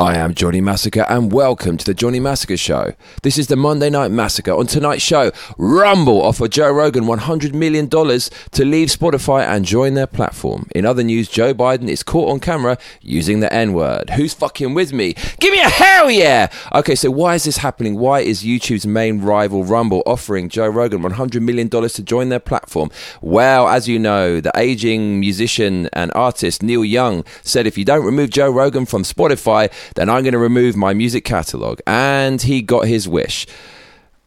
I am Johnny Massacre and welcome to the Johnny Massacre Show. This is the Monday Night Massacre. On tonight's show, Rumble offered Joe Rogan $100 million to leave Spotify and join their platform. In other news, Joe Biden is caught on camera using the N word. Who's fucking with me? Give me a hell yeah! Okay, so why is this happening? Why is YouTube's main rival Rumble offering Joe Rogan $100 million to join their platform? Well, as you know, the aging musician and artist Neil Young said if you don't remove Joe Rogan from Spotify, then I'm going to remove my music catalogue. And he got his wish.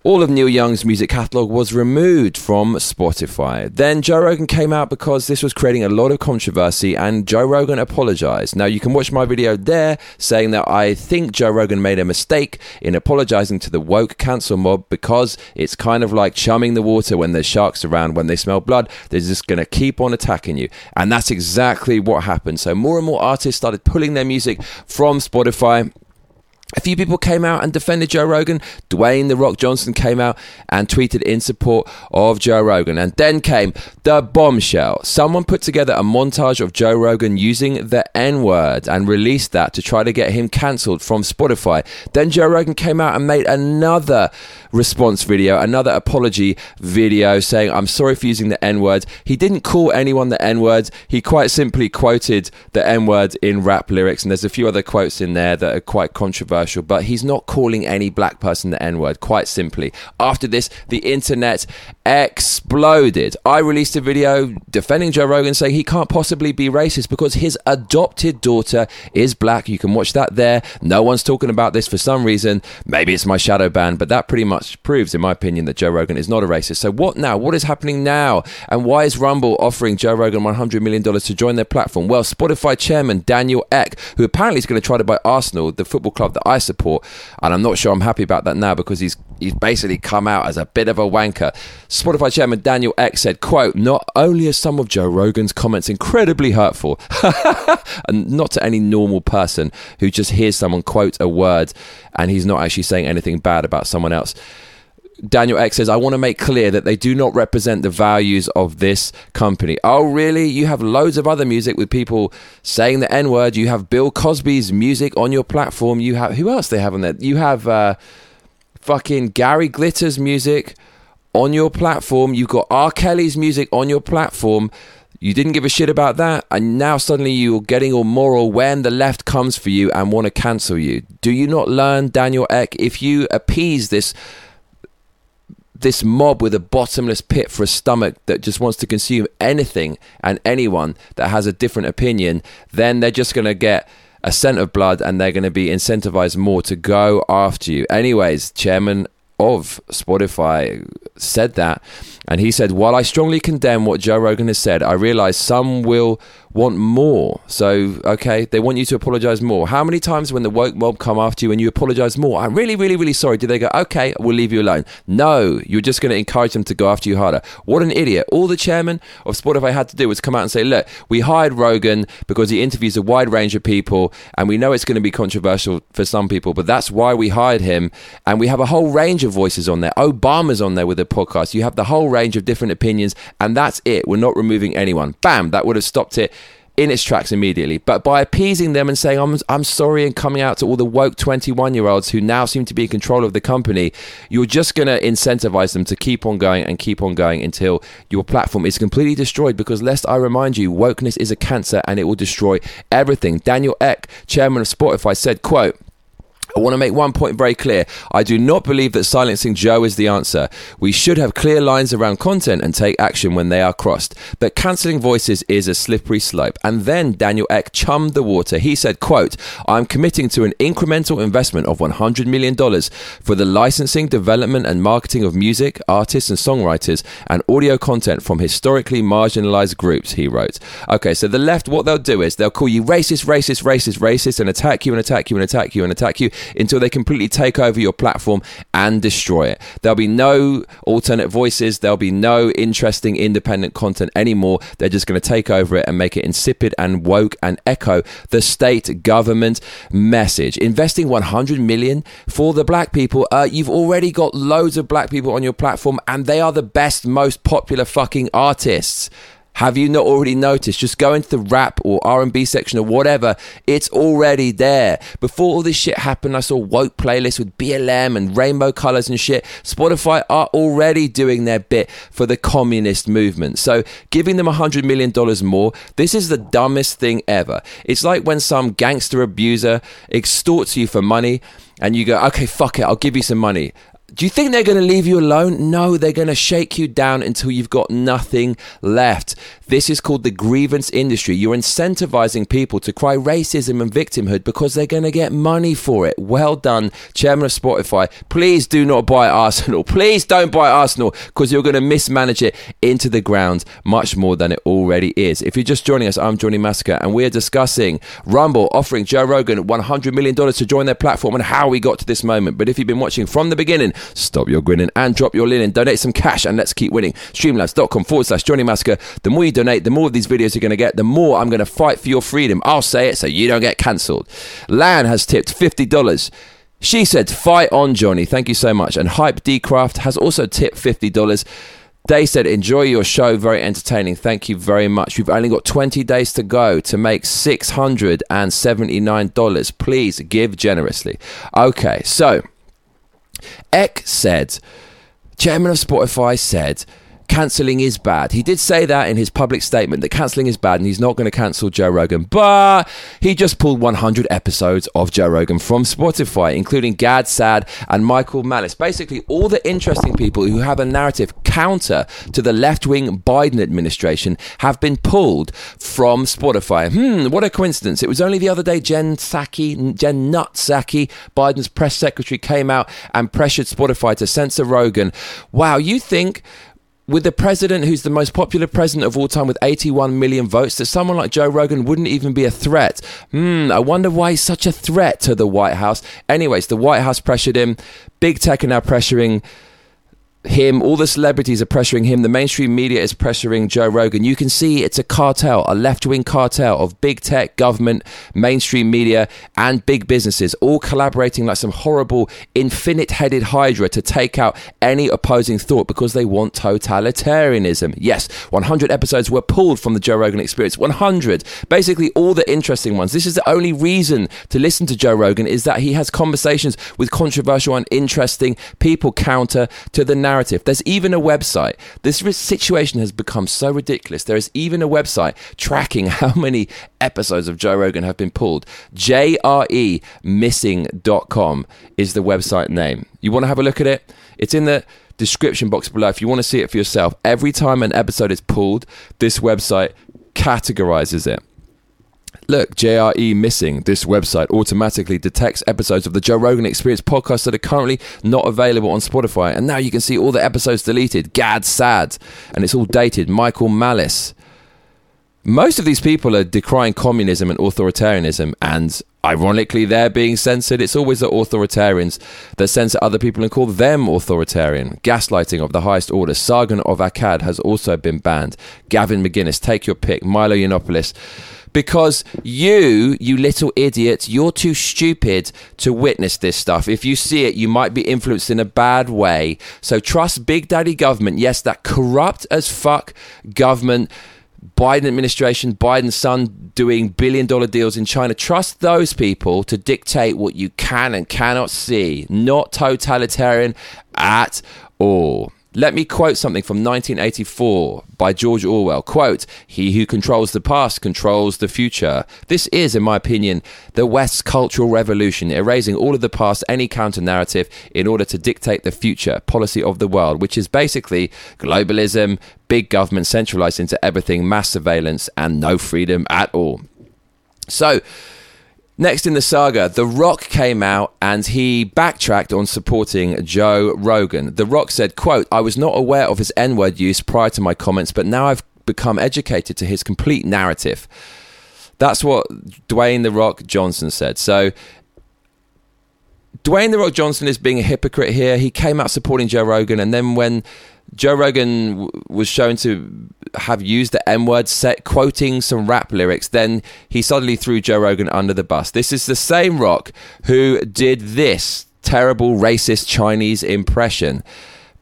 All of Neil Young's music catalogue was removed from Spotify. Then Joe Rogan came out because this was creating a lot of controversy, and Joe Rogan apologized. Now, you can watch my video there saying that I think Joe Rogan made a mistake in apologizing to the woke cancel mob because it's kind of like chumming the water when there's sharks around. When they smell blood, they're just going to keep on attacking you. And that's exactly what happened. So, more and more artists started pulling their music from Spotify a few people came out and defended Joe Rogan. Dwayne The Rock Johnson came out and tweeted in support of Joe Rogan. And then came the bombshell. Someone put together a montage of Joe Rogan using the N word and released that to try to get him cancelled from Spotify. Then Joe Rogan came out and made another response video, another apology video saying, I'm sorry for using the N word. He didn't call anyone the N word. He quite simply quoted the N word in rap lyrics. And there's a few other quotes in there that are quite controversial controversial, but he's not calling any black person the N word, quite simply. After this, the internet exploded. I released a video defending Joe Rogan, saying he can't possibly be racist because his adopted daughter is black. You can watch that there. No one's talking about this for some reason. Maybe it's my shadow ban, but that pretty much proves, in my opinion, that Joe Rogan is not a racist. So, what now? What is happening now? And why is Rumble offering Joe Rogan $100 million to join their platform? Well, Spotify chairman Daniel Ek, who apparently is going to try to buy Arsenal, the football club that I support, and I'm not sure I'm happy about that now because he's he's basically come out as a bit of a wanker. Spotify chairman Daniel Ek said, quote, not only are some of Joe Rogan's comments incredibly hurtful, and not to any normal person who just hears someone quote a word and he's not actually saying anything bad about someone else. Daniel Ek says, I want to make clear that they do not represent the values of this company. Oh, really? You have loads of other music with people saying the N word. You have Bill Cosby's music on your platform. You have, who else they have on there? You have uh, fucking Gary Glitter's music on your platform. You've got R. Kelly's music on your platform. You didn't give a shit about that, and now suddenly you're getting all moral when the left comes for you and want to cancel you. Do you not learn, Daniel Ek, if you appease this this mob with a bottomless pit for a stomach that just wants to consume anything and anyone that has a different opinion, then they're just going to get a scent of blood and they're going to be incentivized more to go after you. Anyways, Chairman of Spotify said that. And he said, While I strongly condemn what Joe Rogan has said, I realize some will want more. So, okay, they want you to apologize more. How many times when the woke mob come after you and you apologize more, I'm really, really, really sorry, do they go, okay, we'll leave you alone? No, you're just going to encourage them to go after you harder. What an idiot. All the chairman of Spotify had to do was come out and say, look, we hired Rogan because he interviews a wide range of people and we know it's going to be controversial for some people, but that's why we hired him. And we have a whole range of voices on there. Obama's on there with a podcast. You have the whole range of different opinions, and that's it. We're not removing anyone. Bam, that would have stopped it in its tracks immediately. But by appeasing them and saying, I'm, I'm sorry, and coming out to all the woke 21 year olds who now seem to be in control of the company, you're just going to incentivize them to keep on going and keep on going until your platform is completely destroyed. Because, lest I remind you, wokeness is a cancer and it will destroy everything. Daniel Ek, chairman of Spotify, said, quote, I want to make one point very clear. I do not believe that silencing Joe is the answer. We should have clear lines around content and take action when they are crossed. But cancelling voices is a slippery slope. And then Daniel Ek chummed the water. He said, quote, I'm committing to an incremental investment of $100 million for the licensing, development and marketing of music, artists and songwriters and audio content from historically marginalized groups, he wrote. Okay, so the left, what they'll do is they'll call you racist, racist, racist, racist and attack you and attack you and attack you and attack you until they completely take over your platform and destroy it. There'll be no alternate voices, there'll be no interesting independent content anymore. They're just going to take over it and make it insipid and woke and echo the state government message. Investing 100 million for the black people, uh, you've already got loads of black people on your platform and they are the best, most popular fucking artists. Have you not already noticed? Just go into the rap or R&B section or whatever. It's already there. Before all this shit happened, I saw woke playlists with BLM and rainbow colors and shit. Spotify are already doing their bit for the communist movement. So giving them a hundred million dollars more, this is the dumbest thing ever. It's like when some gangster abuser extorts you for money and you go, okay, fuck it, I'll give you some money. Do you think they're going to leave you alone? No, they're going to shake you down until you've got nothing left. This is called the grievance industry. You're incentivizing people to cry racism and victimhood because they're going to get money for it. Well done, chairman of Spotify. Please do not buy Arsenal. Please don't buy Arsenal because you're going to mismanage it into the ground much more than it already is. If you're just joining us, I'm Johnny Massacre and we're discussing Rumble offering Joe Rogan $100 million to join their platform and how we got to this moment. But if you've been watching from the beginning, stop your grinning and drop your linen. Donate some cash and let's keep winning. Streamlabs.com forward slash Johnny Massacre. The more you donate, the more of these videos you're going to get, the more I'm going to fight for your freedom. I'll say it so you don't get cancelled. Lan has tipped $50. She said, fight on, Johnny. Thank you so much. And Hype D Craft has also tipped $50. They said, enjoy your show. Very entertaining. Thank you very much. We've only got 20 days to go to make $679. Please give generously. Okay, so Ek said, chairman of Spotify said, cancelling is bad. He did say that in his public statement that cancelling is bad and he's not going to cancel Joe Rogan. But he just pulled 100 episodes of Joe Rogan from Spotify, including Gad Saad and Michael Malice. Basically, all the interesting people who have a narrative counter to the left wing Biden administration have been pulled from Spotify. Hmm, what a coincidence. It was only the other day Jen Psaki, Jen Nut Biden's press secretary, came out and pressured Spotify to censor Rogan. Wow, you think with the president who's the most popular president of all time with 81 million votes, that someone like Joe Rogan wouldn't even be a threat. Hmm, I wonder why he's such a threat to the White House. Anyways, the White House pressured him. Big tech are now pressuring him, all the celebrities are pressuring him, the mainstream media is pressuring Joe Rogan. You can see it's a cartel, a left wing cartel of big tech, government, mainstream media, and big businesses, all collaborating like some horrible, infinite headed hydra to take out any opposing thought because they want totalitarianism. Yes, 100 episodes were pulled from the Joe Rogan experience. 100. Basically, all the interesting ones. This is the only reason to listen to Joe Rogan is that he has conversations with controversial and interesting people counter to the narrative. There's even a website. This situation has become so ridiculous. There is even a website tracking how many episodes of Joe Rogan have been pulled. JREmissing.com is the website name. You want to have a look at it? It's in the description box below if you want to see it for yourself. Every time an episode is pulled, this website categorizes it. Look, JRE missing. This website automatically detects episodes of the Joe Rogan Experience podcast that are currently not available on Spotify. And now you can see all the episodes deleted. Gad Saad. And it's all dated. Michael Malice. Most of these people are decrying communism and authoritarianism, and ironically, they're being censored. It's always the authoritarians that censor other people and call them authoritarian. Gaslighting of the highest order. Sargon of Akkad has also been banned. Gavin McInnes, take your pick. Milo Yiannopoulos because you, you little idiot, you're too stupid to witness this stuff. If you see it, you might be influenced in a bad way. So trust Big Daddy government. Yes, that corrupt as fuck government. Biden administration, Biden's son doing billion dollar deals in China. Trust those people to dictate what you can and cannot see. Not totalitarian at all. Let me quote something from 1984 by George Orwell. Quote, He who controls the past controls the future. This is, in my opinion, the West's cultural revolution, erasing all of the past, any counter narrative, in order to dictate the future policy of the world, which is basically globalism, big government centralized into everything, mass surveillance, and no freedom at all. So, Next in the saga, The Rock came out and he backtracked on supporting Joe Rogan. The Rock said, quote, I was not aware of his N-word use prior to my comments, but now I've become educated to his complete narrative. That's what Dwayne The Rock Johnson said. So Dwayne The Rock Johnson is being a hypocrite here. He came out supporting Joe Rogan, and then when Joe Rogan w- was shown to have used the M word, set quoting some rap lyrics. Then he suddenly threw Joe Rogan under the bus. This is the same Rock who did this terrible racist Chinese impression.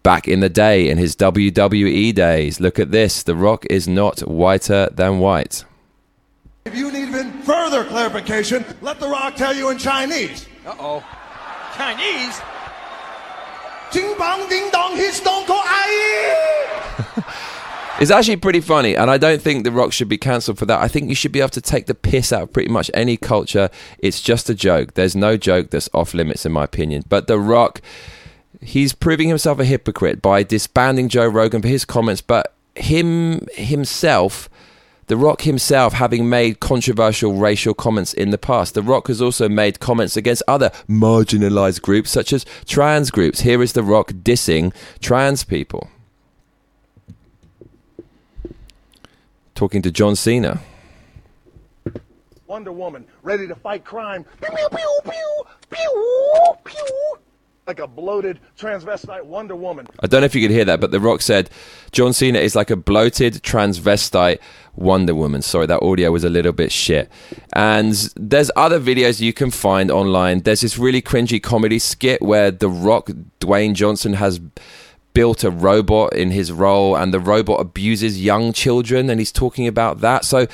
back in the day in his WWE days. Look at this. The Rock is not whiter than white. If you need even further clarification, let The Rock tell you in Chinese. Uh oh. Chinese? Ding bang ding dong, he's stone cold aye. It's actually pretty funny, and I don't think The Rock should be cancelled for that. I think you should be able to take the piss out of pretty much any culture. It's just a joke. There's no joke that's off limits, in my opinion. But The Rock, he's proving himself a hypocrite by disbanding Joe Rogan for his comments, but him himself. The Rock himself having made controversial racial comments in the past. The Rock has also made comments against other marginalized groups such as trans groups. Here is The Rock dissing trans people. talking to John Cena. Wonder Woman, ready to fight crime. Pew, pew, pew, pew, pew, pew. Like a bloated transvestite Wonder Woman. I don't know if you could hear that, but The Rock said John Cena is like a bloated transvestite Wonder Woman. Sorry, that audio was a little bit shit. And there's other videos you can find online. There's this really cringy comedy skit where The Rock, Dwayne Johnson, has built a robot in his role and the robot abuses young children and he's talking about that. So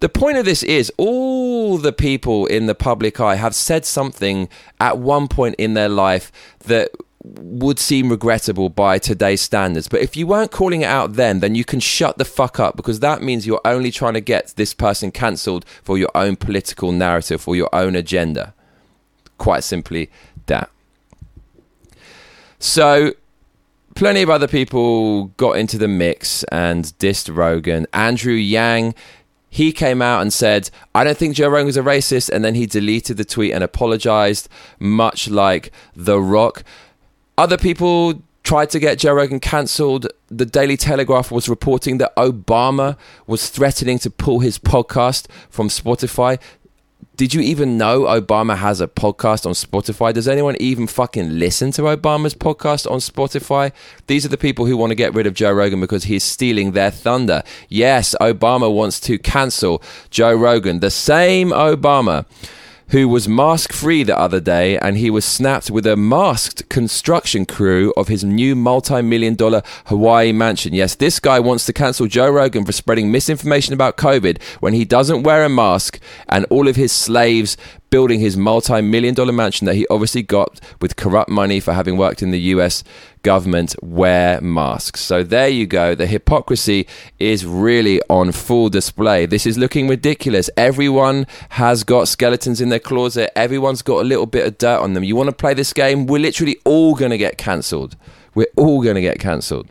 the point of this is all the people in the public eye have said something at one point in their life that would seem regrettable by today's standards. But if you weren't calling it out then, then you can shut the fuck up because that means you're only trying to get this person cancelled for your own political narrative, for your own agenda. Quite simply that. So plenty of other people got into the mix and dissed Rogan. Andrew Yang, he came out and said, I don't think Joe Rogan is a racist. And then he deleted the tweet and apologized, much like The Rock. Other people tried to get Joe Rogan cancelled. The Daily Telegraph was reporting that Obama was threatening to pull his podcast from Spotify. Did you even know Obama has a podcast on Spotify? Does anyone even fucking listen to Obama's podcast on Spotify? These are the people who want to get rid of Joe Rogan because he's stealing their thunder. Yes, Obama wants to cancel Joe Rogan. The same Obama who was mask free the other day and he was snapped with a masked construction crew of his new multi million dollar Hawaii mansion. Yes, this guy wants to cancel Joe Rogan for spreading misinformation about COVID when he doesn't wear a mask and all of his slaves building his multi million dollar mansion that he obviously got with corrupt money for having worked in the US government wear masks. So there you go. The hypocrisy is really on full display. This is looking ridiculous. Everyone has got skeletons in their closet, everyone's got a little bit of dirt on them. You want to play this game? We're literally all going to get cancelled. We're all going to get cancelled.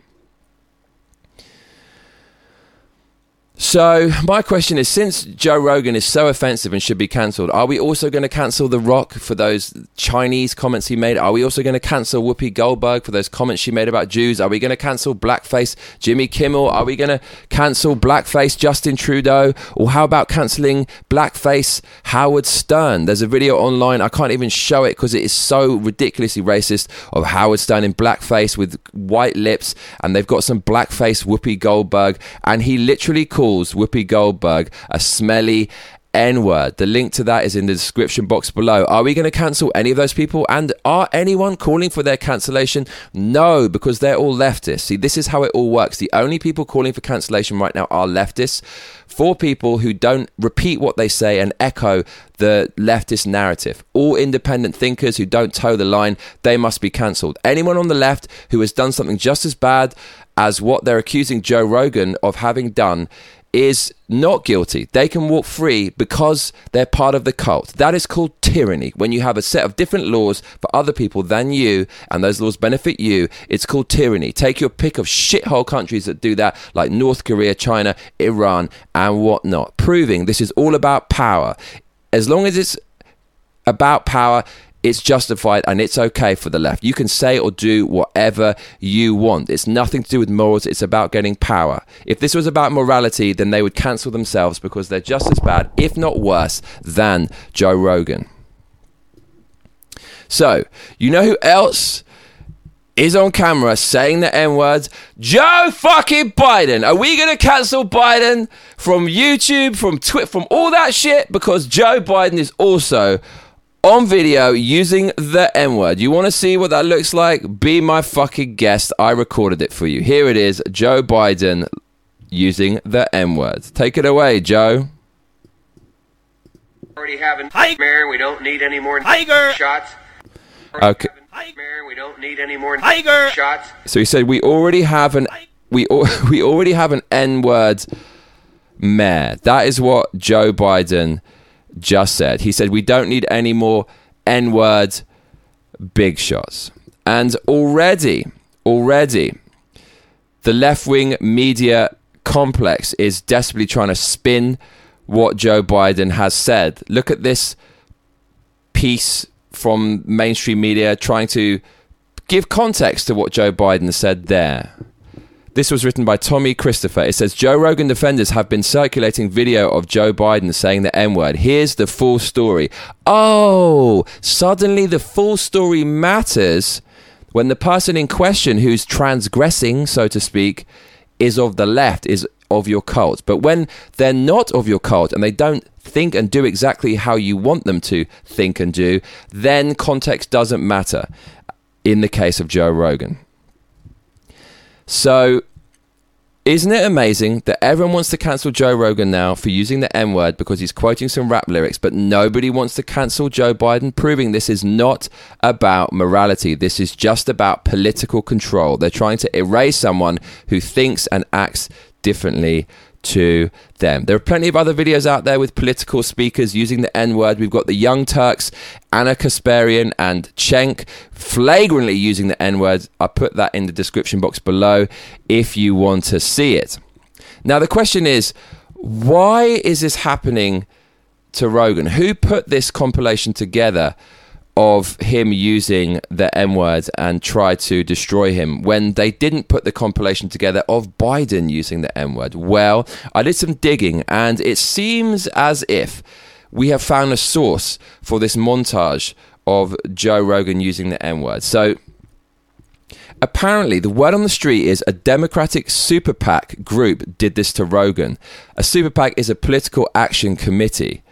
So, my question is since Joe Rogan is so offensive and should be cancelled, are we also going to cancel The Rock for those Chinese comments he made? Are we also going to cancel Whoopi Goldberg for those comments she made about Jews? Are we going to cancel blackface Jimmy Kimmel? Are we going to cancel blackface Justin Trudeau? Or how about cancelling blackface Howard Stern? There's a video online, I can't even show it because it is so ridiculously racist, of Howard Stern in blackface with white lips, and they've got some blackface Whoopi Goldberg, and he literally called calls Whoopi Goldberg a smelly N word. The link to that is in the description box below. Are we going to cancel any of those people? And are anyone calling for their cancellation? No, because they're all leftists. See, this is how it all works. The only people calling for cancellation right now are leftists. For people who don't repeat what they say and echo the leftist narrative. All independent thinkers who don't toe the line, they must be cancelled. Anyone on the left who has done something just as bad as what they're accusing Joe Rogan of having done is not guilty. They can walk free because they're part of the cult. That is called tyranny. When you have a set of different laws for other people than you, and those laws benefit you, it's called tyranny. Take your pick of shithole countries that do that, like North Korea, China, Iran, and whatnot, proving this is all about power. As long as it's about power, it's justified and it's okay for the left. You can say or do whatever you want. It's nothing to do with morals, it's about getting power. If this was about morality, then they would cancel themselves because they're just as bad, if not worse, than Joe Rogan. So, you know who else is on camera saying the N words? Joe fucking Biden. Are we going to cancel Biden from YouTube, from Twitter, from all that shit? Because Joe Biden is also on video using the N word. You want to see what that looks like? Be my fucking guest. I recorded it for you. Here it is Joe Biden using the N word. Take it away, Joe. already having Tiger. Mayor, we don't need any more Tiger. shots. Okay. Mayor, we don't need any more Tiger. shots. So he said we already have an we al- we already have an N word mayor. That is what Joe Biden just said. He said we don't need any more N word big shots. And already, already, the left wing media complex is desperately trying to spin what Joe Biden has said. Look at this piece from mainstream media trying to give context to what Joe Biden said there. This was written by Tommy Christopher. It says Joe Rogan defenders have been circulating video of Joe Biden saying the N word. Here's the full story. Oh, suddenly the full story matters when the person in question who's transgressing, so to speak, is of the left, is of your cult. But when they're not of your cult and they don't think and do exactly how you want them to think and do, then context doesn't matter in the case of Joe Rogan. So, isn't it amazing that everyone wants to cancel Joe Rogan now for using the N word because he's quoting some rap lyrics, but nobody wants to cancel Joe Biden, proving this is not about morality. This is just about political control. They're trying to erase someone who thinks and acts differently to them. There are plenty of other videos out there with political speakers using the N word. We've got the Young Turks, Ana Kasparian, and Cenk flagrantly using the N word. I put that in the description box below if you want to see it. Now, the question is why is this happening to Rogan? Who put this compilation together? Of him using the N word and try to destroy him when they didn't put the compilation together of Biden using the N word. Well, I did some digging and it seems as if we have found a source for this montage of Joe Rogan using the N word. So Apparently, the word on the street is a Democratic super PAC group did this to Rogan. A super PAC is a political action committee,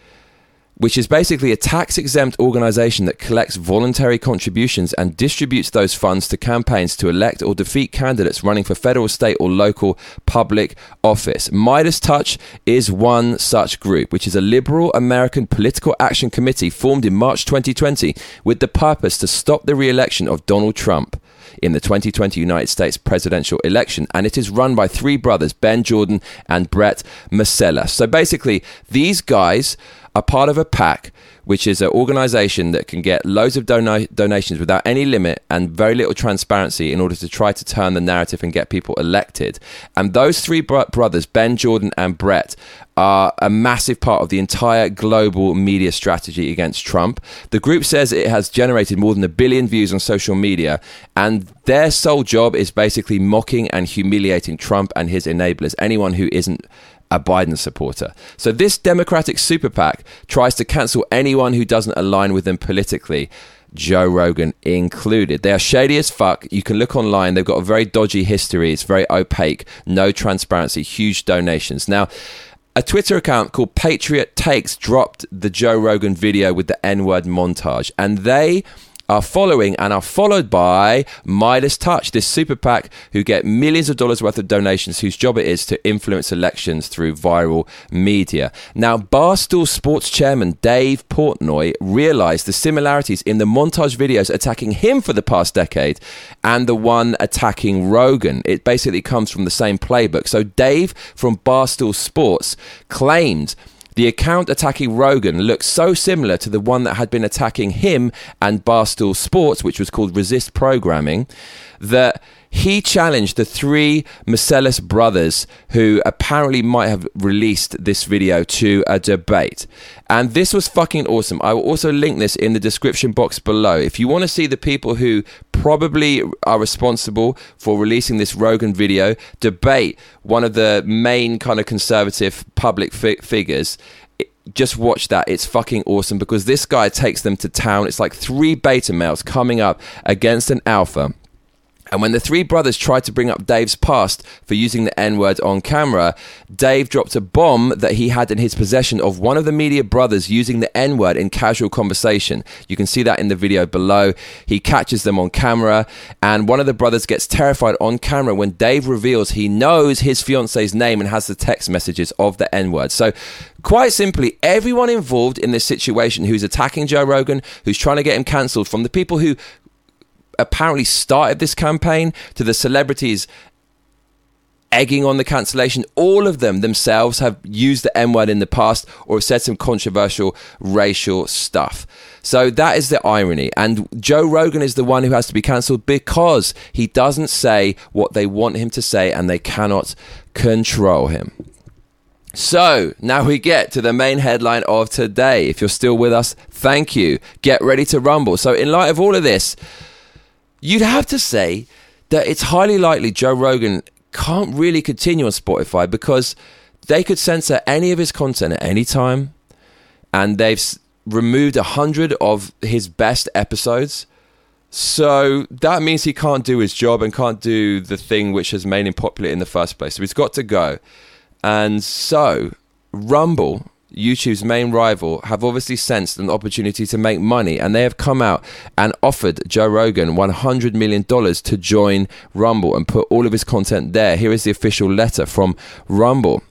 which is basically a tax exempt organization that collects voluntary contributions and distributes those funds to campaigns to elect or defeat candidates running for federal, state, or local public office. Midas Touch is one such group, which is a liberal American political action committee formed in March 2020 with the purpose to stop the re election of Donald Trump in the 2020 United States presidential election, and it is run by three brothers, Ben Jordan and Brett Meiselas. So basically, these guys are part of a PAC, which is an organization that can get loads of dona- donations without any limit and very little transparency in order to try to turn the narrative and get people elected. And those three bro- brothers, Ben Jordan and Brett, are a massive part of the entire global media strategy against Trump. The group says it has generated more than a billion views on social media, and their sole job is basically mocking and humiliating Trump and his enablers, anyone who isn't a Biden supporter. So this Democratic super PAC tries to cancel anyone who doesn't align with them politically. Joe Rogan included. They are shady as fuck. You can look online. They've got a very dodgy history. It's very opaque, no transparency, huge donations. Now, a Twitter account called Patriot Takes dropped the Joe Rogan video with the N word montage, and they are following and are followed by Midas Touch, this super PAC who get millions of dollars worth of donations, whose job it is to influence elections through viral media. Now, Barstool Sports chairman Dave Portnoy realized the similarities in the montage videos attacking him for the past decade and the one attacking Rogan. It basically comes from the same playbook. So, Dave from Barstool Sports claimed the account attacking Rogan looks so similar to the one that had been attacking him and Barstool Sports, which was called Resist Programming, that he challenged the three Meiselas brothers who apparently might have released this video to a debate. And this was fucking awesome. I will also link this in the description box below. If you want to see the people who probably are responsible for releasing this Rogan video debate one of the main kind of conservative public fi- figures, just watch that. It's fucking awesome because this guy takes them to town. It's like three beta males coming up against an alpha And when the three brothers tried to bring up Dave's past for using the N word on camera, Dave dropped a bomb that he had in his possession of one of the media brothers using the N word in casual conversation. You can see that in the video below. He catches them on camera, and one of the brothers gets terrified on camera when Dave reveals he knows his fiance's name and has the text messages of the N word. So, quite simply, everyone involved in this situation who's attacking Joe Rogan, who's trying to get him cancelled, from the people who apparently started this campaign to the celebrities egging on the cancellation. All of them themselves have used the N word in the past or said some controversial racial stuff. So that is the irony. And Joe Rogan is the one who has to be cancelled because he doesn't say what they want him to say and they cannot control him. So now we get to the main headline of today. If you're still with us, thank you. Get ready to rumble. So, in light of all of this, you'd have to say that it's highly likely Joe Rogan can't really continue on Spotify because they could censor any of his content at any time, and they've removed a hundred of his best episodes. So that means he can't do his job and can't do the thing which has made him popular in the first place. So he's got to go. And so Rumble YouTube's main rival, have obviously sensed an opportunity to make money and they have come out and offered Joe Rogan $100 million to join Rumble and put all of his content there. Here is the official letter from Rumble.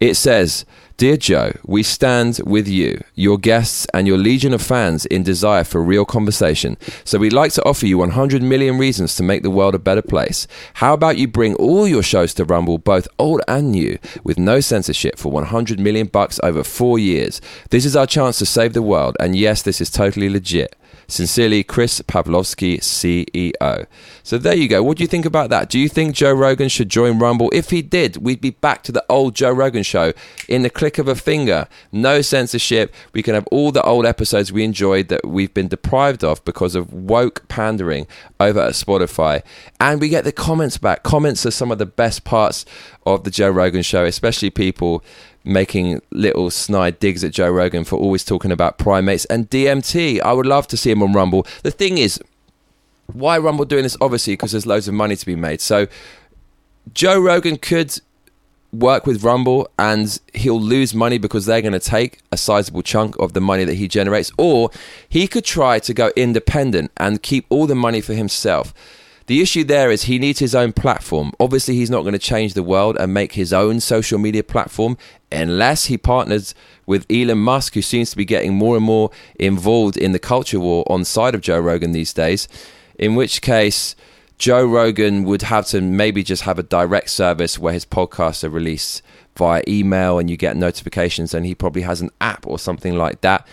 It says, Dear Joe, we stand with you, your guests, and your legion of fans in desire for real conversation. So we'd like to offer you 100 million reasons to make the world a better place. How about you bring all your shows to Rumble, both old and new, with no censorship for 100 million bucks over four years? This is our chance to save the world, and yes, this is totally legit. Sincerely, Chris Pavlovski, CEO. So there you go. What do you think about that? Do you think Joe Rogan should join Rumble? If he did, we'd be back to the old Joe Rogan show in the click of a finger. No censorship. We can have all the old episodes we enjoyed that we've been deprived of because of woke pandering over at Spotify. And we get the comments back. Comments are some of the best parts of the Joe Rogan show, especially people making little snide digs at Joe Rogan for always talking about primates and DMT. I would love to see him on Rumble. The thing is, why Rumble doing this? Obviously, because there's loads of money to be made. So Joe Rogan could work with Rumble and he'll lose money because they're going to take a sizable chunk of the money that he generates, or he could try to go independent and keep all the money for himself. The issue there is he needs his own platform. Obviously, he's not going to change the world and make his own social media platform unless he partners with Elon Musk, who seems to be getting more and more involved in the culture war on side of Joe Rogan these days. In which case, Joe Rogan would have to maybe just have a direct service where his podcasts are released via email and you get notifications, and he probably has an app or something like that.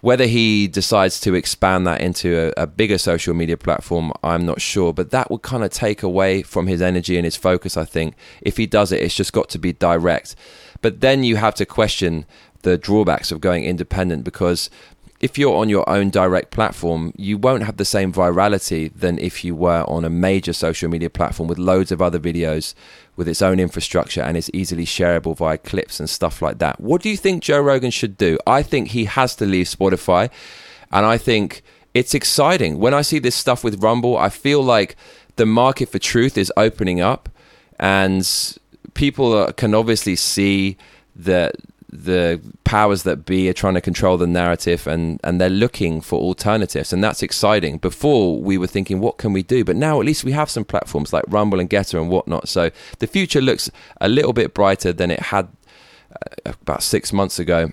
Whether he decides to expand that into a, a, bigger social media platform, I'm not sure. But that would kind of take away from his energy and his focus, I think. If he does it, it's just got to be direct. But then you have to question the drawbacks of going independent because if you're on your own direct platform, you won't have the same virality than if you were on a major social media platform with loads of other videos with its own infrastructure and is easily shareable via clips and stuff like that. What do you think Joe Rogan should do? I think he has to leave Spotify, and I think it's exciting. When I see this stuff with Rumble, I feel like the market for truth is opening up, and people can obviously see that the powers that be are trying to control the narrative and, and they're looking for alternatives. And that's exciting. Before we were thinking what can we do? But now at least we have some platforms like rumble and Gettr and whatnot. So the future looks a little bit brighter than it had uh, about six months ago.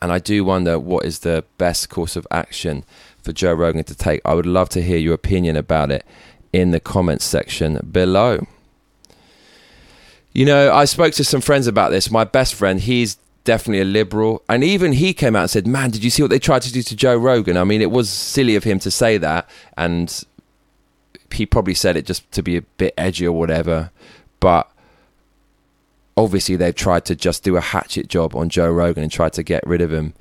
And i do wonder what is the best course of action for joe rogan to take. I would love to hear your opinion about it in the comments section below you know, I spoke to some friends about this. My best friend, he's definitely a liberal. And even he came out and said, Man, did you see what they tried to do to Joe Rogan? I mean, it was silly of him to say that. And he probably said it just to be a bit edgy or whatever. But obviously, they've tried to just do a hatchet job on Joe Rogan and tried to get rid of him.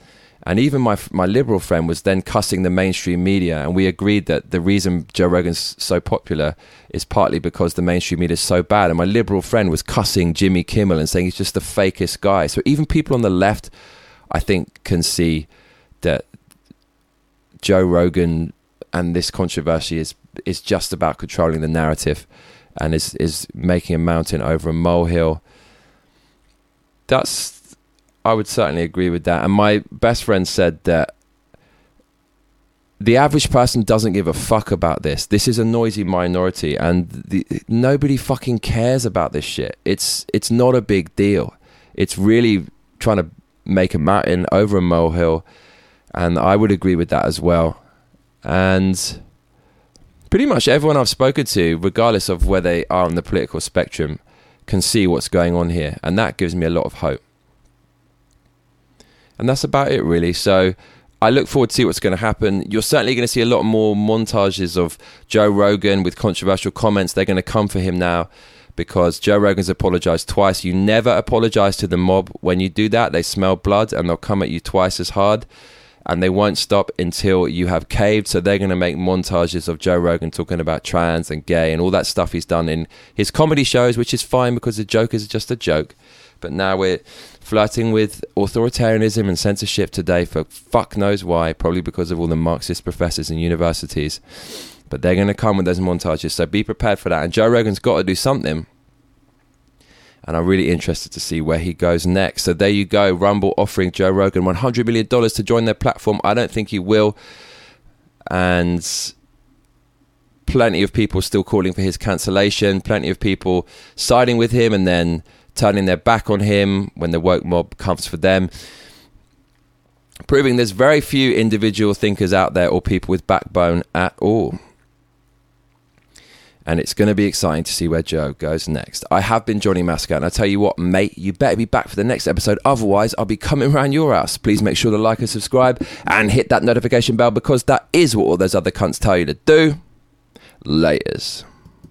And even my my liberal friend was then cussing the mainstream media, and we agreed that the reason Joe Rogan's so popular is partly because the mainstream media is so bad. And my liberal friend was cussing Jimmy Kimmel and saying he's just the fakest guy. So even people on the left, I think, can see that Joe Rogan and this controversy is is just about controlling the narrative and is is making a mountain over a molehill. That's I would certainly agree with that. And my best friend said that the average person doesn't give a fuck about this. This is a noisy minority, and the, nobody fucking cares about this shit. It's it's not a big deal. It's really trying to make a mountain over a molehill, and I would agree with that as well. And pretty much everyone I've spoken to, regardless of where they are on the political spectrum, can see what's going on here, and that gives me a lot of hope. And that's about it, really. So I look forward to see what's going to happen. You're certainly going to see a lot more montages of Joe Rogan with controversial comments. They're going to come for him now because Joe Rogan's apologized twice. You never apologize to the mob. When you do that, they smell blood and they'll come at you twice as hard. And they won't stop until you have caved. So they're going to make montages of Joe Rogan talking about trans and gay and all that stuff he's done in his comedy shows, which is fine because the joke is just a joke. But now we're flirting with authoritarianism and censorship today for fuck knows why, probably because of all the Marxist professors in universities. But they're going to come with those montages, so be prepared for that. And Joe Rogan's got to do something. And I'm really interested to see where he goes next. So there you go. Rumble offering Joe Rogan $100 million to join their platform. I don't think he will. And plenty of people still calling for his cancellation, plenty of people siding with him and then turning their back on him when the woke mob comes for them. Proving there's very few individual thinkers out there or people with backbone at all. And it's going to be exciting to see where Joe goes next. I have been Johnny Massacre, and I tell you what, mate, you better be back for the next episode. Otherwise, I'll be coming around your house. Please make sure to like and subscribe and hit that notification bell because that is what all those other cunts tell you to do. Laters.